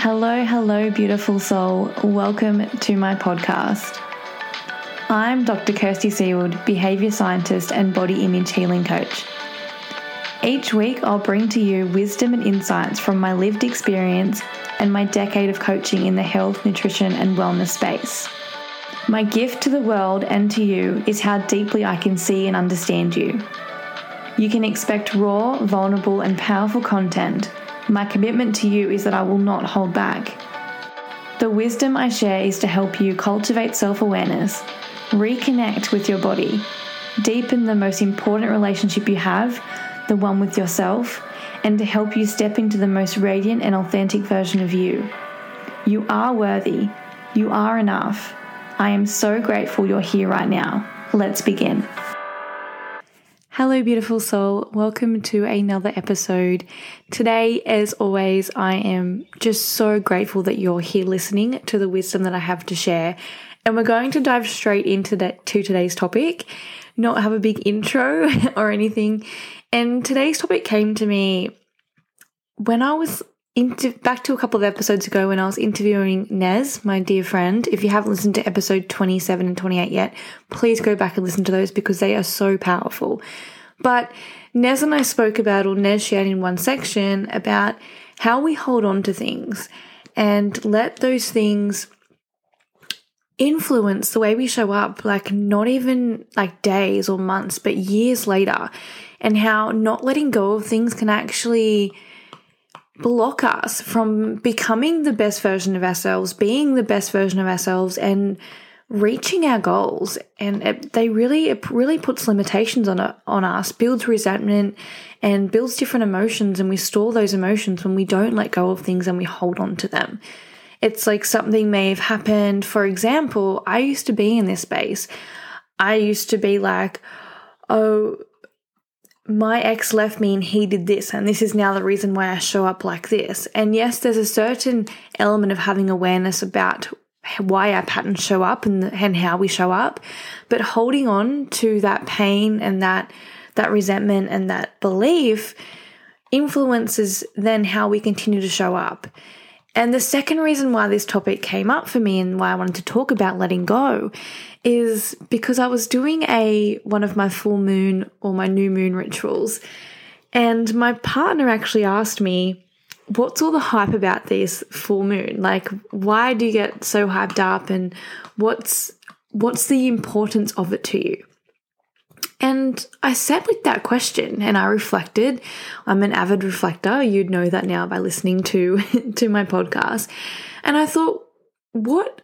Hello, hello, beautiful soul. Welcome to my podcast. I'm Dr. Kirsty Seaward, behavior scientist and body image healing coach. Each week, I'll bring to you wisdom and insights from my lived experience and my decade of coaching in the health, nutrition, and wellness space. My gift to the world and to you is how deeply I can see and understand you. You can expect raw, vulnerable, and powerful content. My commitment to you is that I will not hold back. The wisdom I share is to help you cultivate self awareness, reconnect with your body, deepen the most important relationship you have, the one with yourself, and to help you step into the most radiant and authentic version of you. You are worthy. You are enough. I am so grateful you're here right now. Let's begin. Hello, beautiful soul. Welcome to another episode. Today, as always, I am just so grateful that you're here listening to the wisdom that I have to share. And we're going to dive straight into that to today's topic, not have a big intro or anything. And today's topic came to me when I was back to a couple of episodes ago when I was interviewing Nez, my dear friend. If you haven't listened to episode 27 and 28 yet, please go back and listen to those because they are so powerful. But Nez and I spoke about, or Nez shared in one section about how we hold on to things and let those things influence the way we show up, like not even like days or months, but years later, and how not letting go of things can actually block us from becoming the best version of ourselves, being the best version of ourselves, and reaching our goals. And it, they really, it really puts limitations on it, on us, builds resentment, and builds different emotions. And we store those emotions when we don't let go of things and we hold on to them. It's like something may have happened. For example, I used to be in this space. I used to be like, oh, my ex left me and he did this, and this is now the reason why I show up like this. And yes, there's a certain element of having awareness about why our patterns show up and, and how we show up, but holding on to that pain and that that resentment and that belief influences then how we continue to show up. And the second reason why this topic came up for me and why I wanted to talk about letting go is because I was doing a one of my full moon or my new moon rituals and my partner actually asked me what's all the hype about this full moon like why do you get so hyped up and what's what's the importance of it to you and I sat with that question and I reflected. I'm an avid reflector. You'd know that now by listening to to my podcast. And I thought, what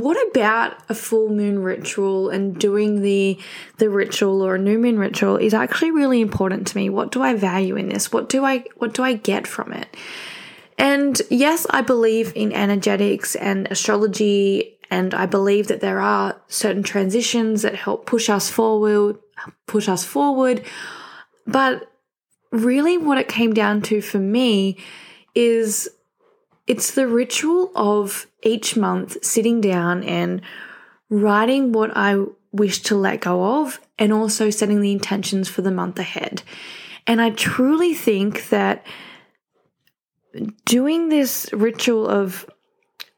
what about a full moon ritual and doing the the ritual or a new moon ritual is actually really important to me. What do i value in this? What do i what do i get from it? And yes i believe in energetics and astrology and I believe that there are certain transitions that help push us forward, push us forward. But really, what it came down to for me is it's the ritual of each month sitting down and writing what I wish to let go of and also setting the intentions for the month ahead. And I truly think that doing this ritual of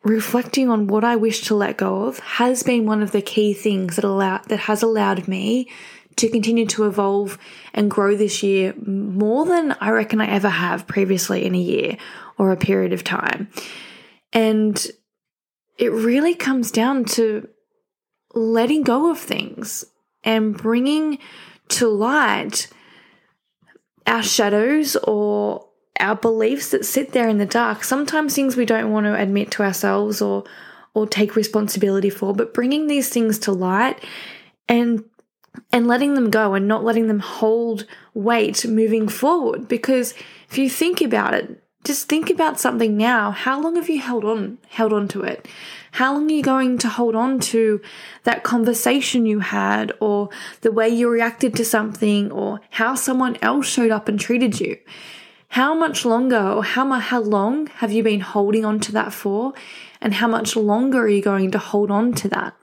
reflecting on what I wish to let go of has been one of the key things that allow that has allowed me to continue to evolve and grow this year more than I reckon I ever have previously in a year or a period of time. And it really comes down to letting go of things and bringing to light our shadows or our beliefs that sit there in the dark, sometimes things we don't want to admit to ourselves or or take responsibility for, but bringing these things to light and and letting them go and not letting them hold weight moving forward because if you think about it, just think about something now. How long have you held on held on to it? How long are you going to hold on to that conversation you had or the way you reacted to something or how someone else showed up and treated you? How much longer or how, much, how long have you been holding on to that for? And how much longer are you going to hold on to that?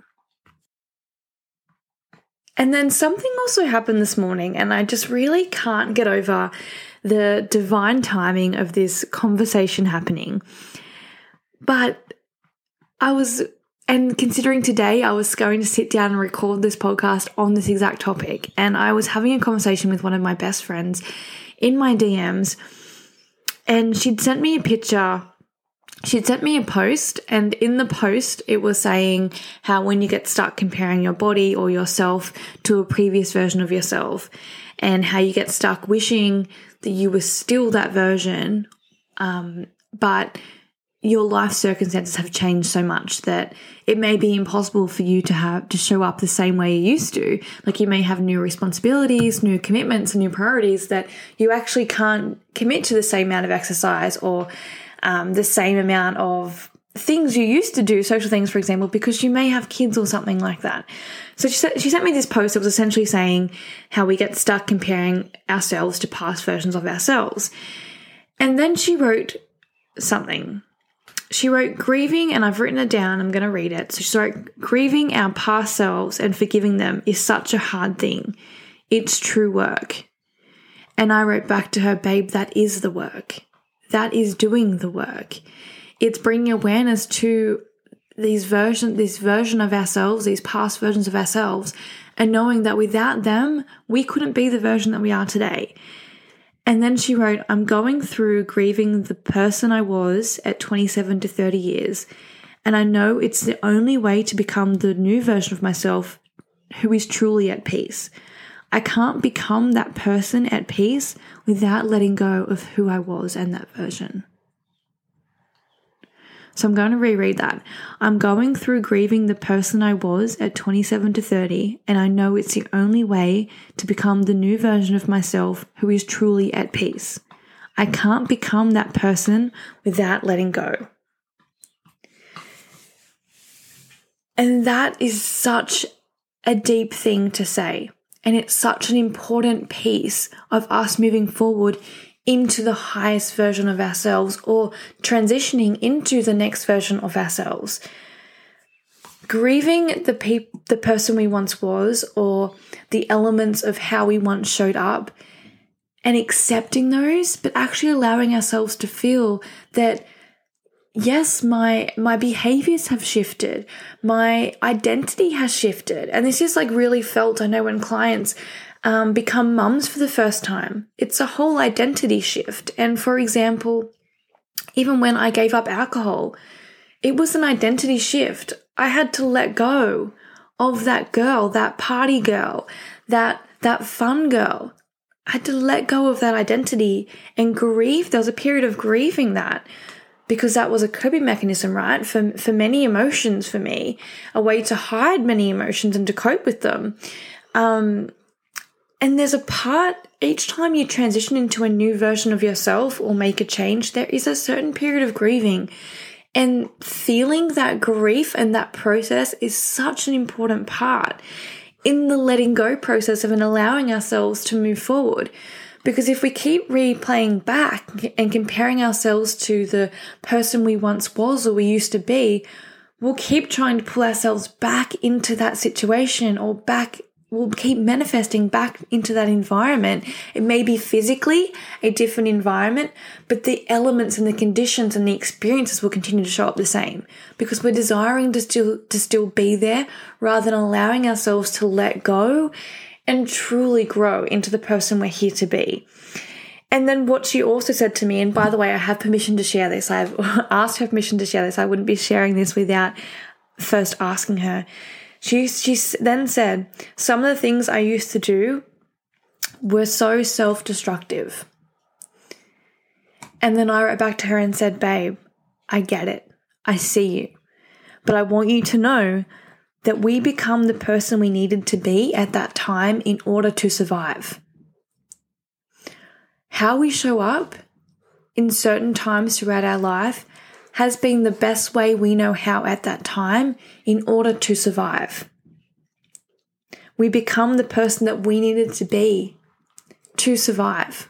And then something also happened this morning, and I just really can't get over the divine timing of this conversation happening. But I was, and considering today I was going to sit down and record this podcast on this exact topic, and I was having a conversation with one of my best friends in my DMs, and she'd sent me a picture she'd sent me a post and in the post it was saying how when you get stuck comparing your body or yourself to a previous version of yourself and how you get stuck wishing that you were still that version um, but your life circumstances have changed so much that it may be impossible for you to have to show up the same way you used to. Like you may have new responsibilities new commitments and new priorities that you actually can't commit to the same amount of exercise or um, the same amount of things you used to do social things for example because you may have kids or something like that so she, she sent me this post that was essentially saying how we get stuck comparing ourselves to past versions of ourselves and then she wrote something she wrote, grieving, and I've written it down, I'm going to read it. So she wrote, grieving our past selves and forgiving them is such a hard thing. It's true work. And I wrote back to her, babe, that is the work. That is doing the work. It's bringing awareness to these version, this version of ourselves, these past versions of ourselves, and knowing that without them, we couldn't be the version that we are today. And then she wrote, I'm going through grieving the person I was at 27 to 30 years. And I know it's the only way to become the new version of myself who is truly at peace. I can't become that person at peace without letting go of who I was and that version. So I'm going to reread that. I'm going through grieving the person I was at 27 to 30, and I know it's the only way to become the new version of myself who is truly at peace. I can't become that person without letting go. And that is such a deep thing to say. And it's such an important piece of us moving forward into the highest version of ourselves or transitioning into the next version of ourselves. Grieving the pe- the person we once was or the elements of how we once showed up and accepting those but actually allowing ourselves to feel that yes my my behaviors have shifted my identity has shifted and this is like really felt i know when clients um, become mums for the first time. It's a whole identity shift. And for example, even when I gave up alcohol, it was an identity shift. I had to let go of that girl, that party girl, that that fun girl. I had to let go of that identity and grieve. There was a period of grieving that because that was a coping mechanism, right? For for many emotions for me, a way to hide many emotions and to cope with them. Um, and there's a part each time you transition into a new version of yourself or make a change, there is a certain period of grieving. And feeling that grief and that process is such an important part in the letting go process of and allowing ourselves to move forward. Because if we keep replaying back and comparing ourselves to the person we once was or we used to be, we'll keep trying to pull ourselves back into that situation or back will keep manifesting back into that environment. It may be physically a different environment, but the elements and the conditions and the experiences will continue to show up the same because we're desiring to still to still be there rather than allowing ourselves to let go and truly grow into the person we're here to be. And then what she also said to me, and by the way, I have permission to share this. I've asked her permission to share this. I wouldn't be sharing this without first asking her she, she then said, Some of the things I used to do were so self destructive. And then I wrote back to her and said, Babe, I get it. I see you. But I want you to know that we mm. become the person we needed to be at that time in order to survive. How we show up in certain times throughout our life has been the best way we know how at that time in order to survive. We become the person that we needed to be to survive.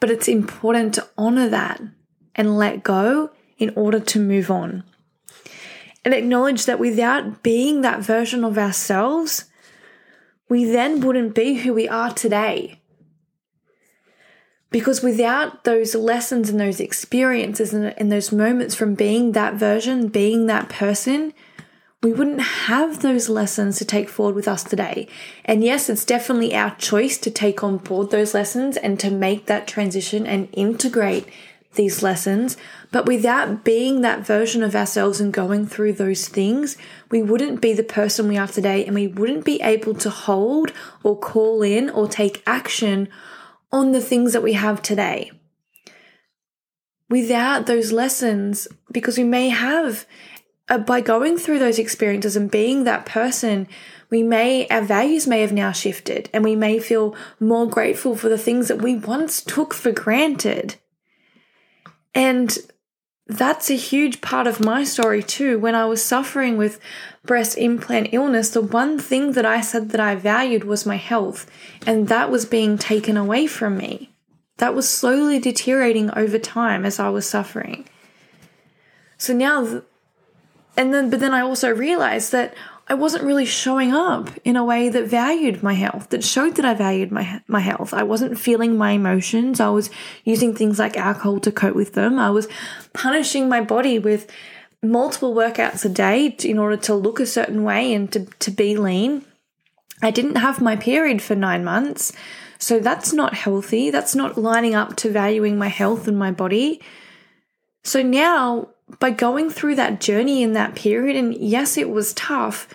But it's important to honor that and let go in order to move on. And acknowledge that without being that version of ourselves, we then wouldn't be who we are today. Because without those lessons and those experiences and, and those moments from being that version, being that person, we wouldn't have those lessons to take forward with us today. And yes, it's definitely our choice to take on board those lessons and to make that transition and integrate these lessons. But without being that version of ourselves and going through those things, we wouldn't be the person we are today and we wouldn't be able to hold or call in or take action on the things that we have today. Without those lessons, because we may have uh, by going through those experiences and being that person, we may, our values may have now shifted and we may feel more grateful for the things that we once took for granted. And that's a huge part of my story too. When I was suffering with breast implant illness, the one thing that I said that I valued was my health, and that was being taken away from me. That was slowly deteriorating over time as I was suffering. So now and then but then I also realized that I wasn't really showing up in a way that valued my health, that showed that I valued my my health. I wasn't feeling my emotions. I was using things like alcohol to cope with them. I was punishing my body with multiple workouts a day in order to look a certain way and to, to be lean. I didn't have my period for nine months. So that's not healthy. That's not lining up to valuing my health and my body. So now by going through that journey in that period, and yes, it was tough,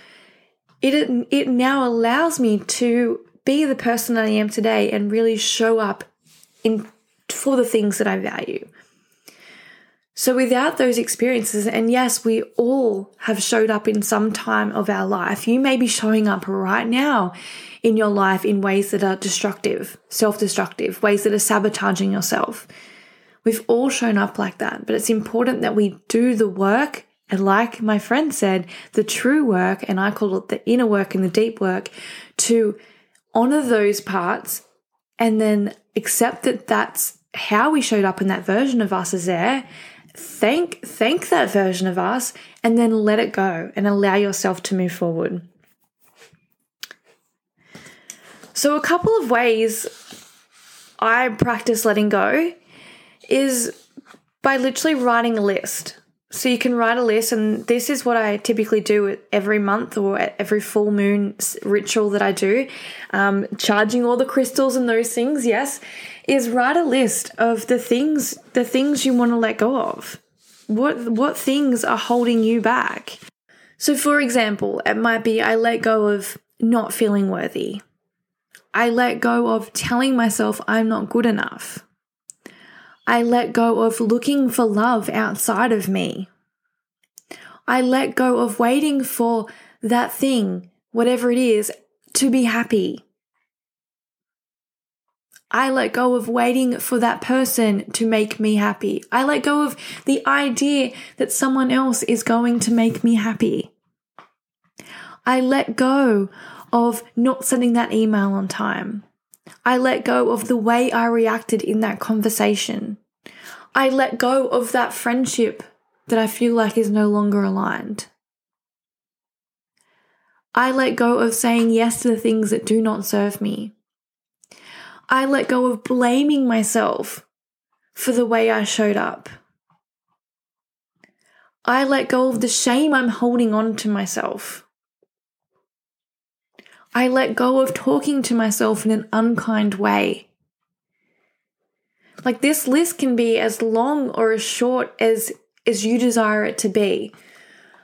it, it now allows me to be the person that I am today and really show up in for the things that I value. So without those experiences, and yes, we all have showed up in some time of our life. You may be showing up right now in your life in ways that are destructive, self-destructive, ways that are sabotaging yourself. We've all shown up like that, but it's important that we do the work. And like my friend said, the true work, and I call it the inner work and the deep work, to honor those parts and then accept that that's how we showed up in that version of us is there. Thank, thank that version of us and then let it go and allow yourself to move forward. So, a couple of ways I practice letting go is by literally writing a list. So you can write a list, and this is what I typically do every month or every full moon ritual that I do. Um, charging all the crystals and those things, yes, is write a list of the things the things you want to let go of. What what things are holding you back? So, for example, it might be I let go of not feeling worthy. I let go of telling myself I'm not good enough. I let go of looking for love outside of me. I let go of waiting for that thing, whatever it is, to be happy. I let go of waiting for that person to make me happy. I let go of the idea that someone else is going to make me happy. I let go of not sending that email on time. I let go of the way I reacted in that conversation. I let go of that friendship that I feel like is no longer aligned. I let go of saying yes to the things that do not serve me. I let go of blaming myself for the way I showed up. I let go of the shame I'm holding on to myself. I let go of talking to myself in an unkind way. Like this list can be as long or as short as as you desire it to be.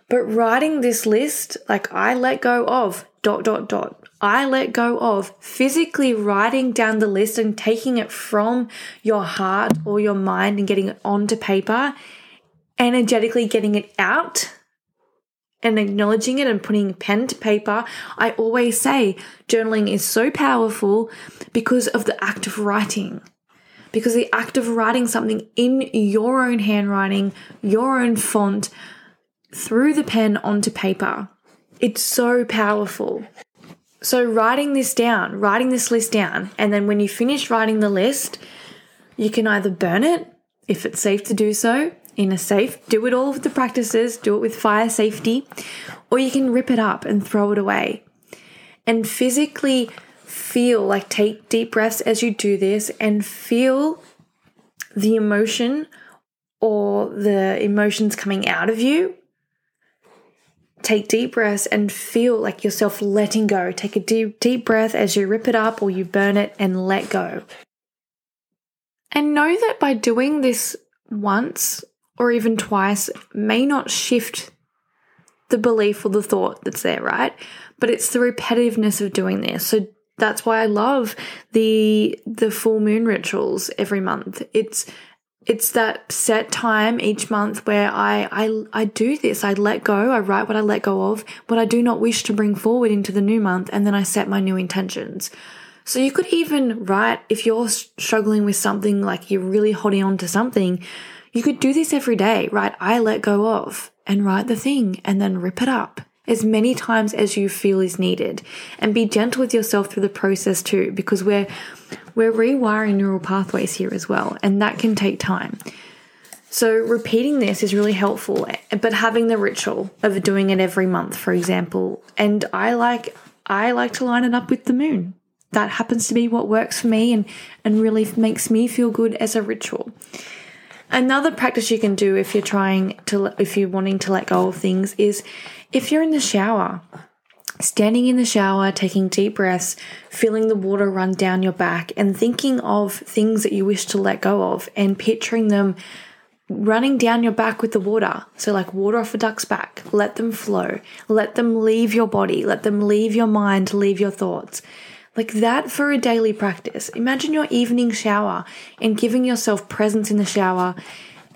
But writing this list, like I let go of dot dot dot. I let go of physically writing down the list and taking it from your heart or your mind and getting it onto paper, energetically getting it out and acknowledging it and putting pen to paper. I always say journaling is so powerful because of the act of writing because the act of writing something in your own handwriting, your own font, through the pen onto paper, it's so powerful. So, writing this down, writing this list down, and then when you finish writing the list, you can either burn it if it's safe to do so in a safe, do it all with the practices, do it with fire safety, or you can rip it up and throw it away. And physically feel like take deep breaths as you do this and feel the emotion or the emotions coming out of you. Take deep breaths and feel like yourself letting go. Take a deep, deep breath as you rip it up or you burn it and let go. And know that by doing this once or even twice may not shift the belief or the thought that's there, right? But it's the repetitiveness of doing this. So that's why I love the the full moon rituals every month. It's it's that set time each month where I, I I do this. I let go. I write what I let go of, what I do not wish to bring forward into the new month, and then I set my new intentions. So you could even write if you're struggling with something like you're really holding on to something, you could do this every day. right? I let go of and write the thing and then rip it up as many times as you feel is needed and be gentle with yourself through the process too because we're we're rewiring neural pathways here as well and that can take time so repeating this is really helpful but having the ritual of doing it every month for example and i like i like to line it up with the moon that happens to be what works for me and and really makes me feel good as a ritual another practice you can do if you're trying to if you're wanting to let go of things is if you're in the shower, standing in the shower, taking deep breaths, feeling the water run down your back, and thinking of things that you wish to let go of, and picturing them running down your back with the water. So, like water off a duck's back, let them flow, let them leave your body, let them leave your mind, leave your thoughts. Like that for a daily practice. Imagine your evening shower and giving yourself presence in the shower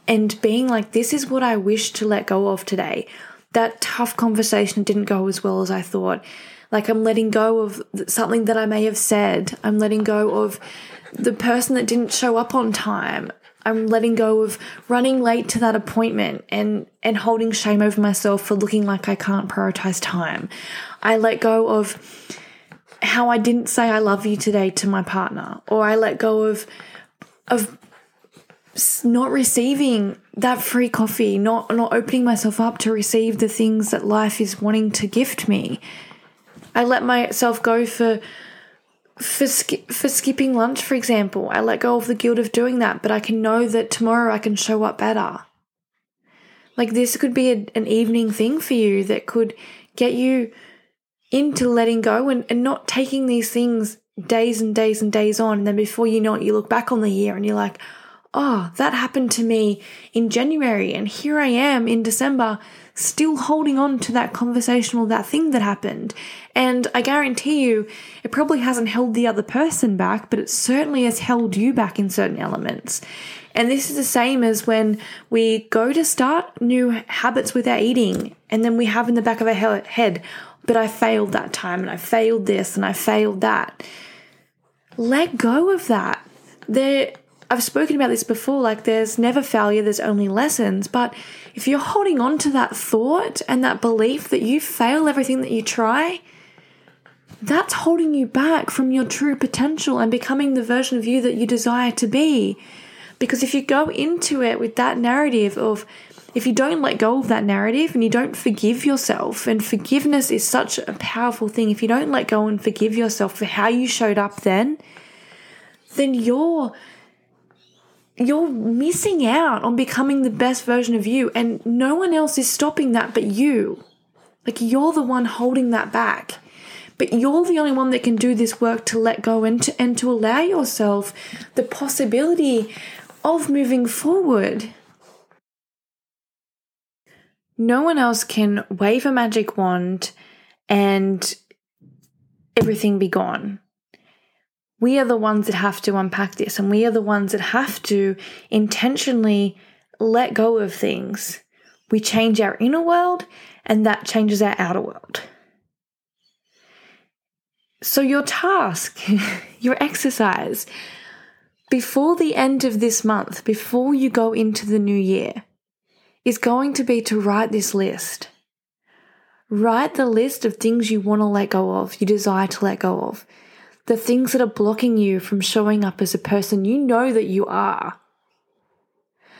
and being like, this is what I wish to let go of today that tough conversation didn't go as well as I thought. Like I'm letting go of something that I may have said. I'm letting go of the person that didn't show up on time. I'm letting go of running late to that appointment and and holding shame over myself for looking like I can't prioritize time. I let go of how I didn't say I love you today to my partner or I let go of of not receiving that free coffee, not not opening myself up to receive the things that life is wanting to gift me. I let myself go for for sk- for skipping lunch, for example. I let go of the guilt of doing that, but I can know that tomorrow I can show up better. Like this could be a, an evening thing for you that could get you into letting go and, and not taking these things days and days and days on. And then before you know it, you look back on the year and you're like, oh, that happened to me in January, and here I am in December still holding on to that conversation or that thing that happened. And I guarantee you, it probably hasn't held the other person back, but it certainly has held you back in certain elements. And this is the same as when we go to start new habits with our eating, and then we have in the back of our head, but I failed that time, and I failed this, and I failed that. Let go of that. There, I've spoken about this before like there's never failure, there's only lessons. But if you're holding on to that thought and that belief that you fail everything that you try, that's holding you back from your true potential and becoming the version of you that you desire to be. Because if you go into it with that narrative of, if you don't let go of that narrative and you don't forgive yourself, and forgiveness is such a powerful thing, if you don't let go and forgive yourself for how you showed up then, then you're you're missing out on becoming the best version of you, and no one else is stopping that but you. Like, you're the one holding that back. But you're the only one that can do this work to let go and to, and to allow yourself the possibility of moving forward. No one else can wave a magic wand and everything be gone we are the ones that have to unpack this and we are the ones that have to intentionally let go of things. We change our inner world and that changes our outer world. So, your task, your exercise, before the end of this month, before you go into the new year, is going to be to write this list. Write the list of things you want to let go of, you desire to let go of the things that are blocking you from showing up as a person you know that you are.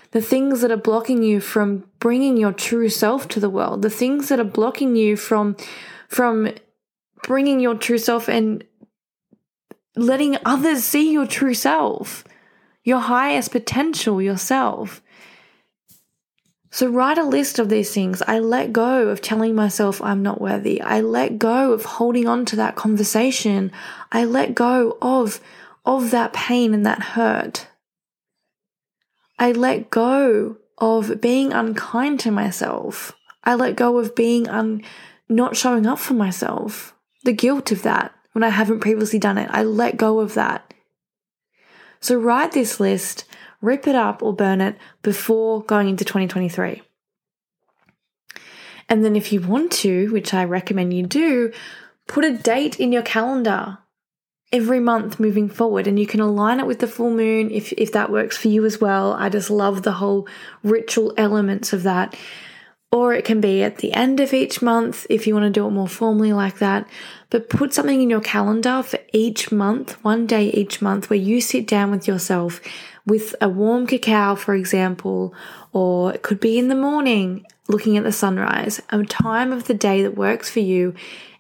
The things that are blocking you from bringing your true self to the world, the things that are blocking you from from bringing your true self and letting others see your true self, your highest potential yourself. So, write a list of these things. I let go of telling myself I'm not worthy. I let go of holding on to that conversation. I let go of, of that pain and that hurt. I let go of being unkind to myself. I let go of being un, not showing up for myself. The guilt of that when I haven't previously done it. I let go of that. So write this list rip it up or burn it before going into 2023. And then, if you want to, which I recommend you do, put a date in your calendar every month moving forward and you can align it with the full moon if, if that works for you as well. I just love the whole ritual elements of that. Or it can be at the end of each month if you want to do it more formally like that. But put something in your calendar for each month, one day each month, where you sit down with yourself with a warm cacao, for example, or it could be in the morning looking at the sunrise, a time of the day that works for you,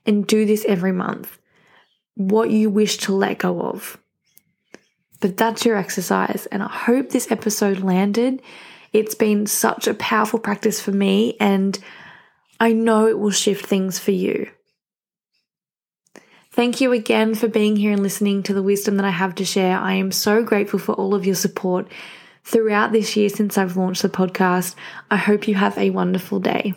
and do this every month. What you wish to let go of. But that's your exercise, and I hope this episode landed. It's been such a powerful practice for me, and I know it will shift things for you. Thank you again for being here and listening to the wisdom that I have to share. I am so grateful for all of your support throughout this year since I've launched the podcast. I hope you have a wonderful day.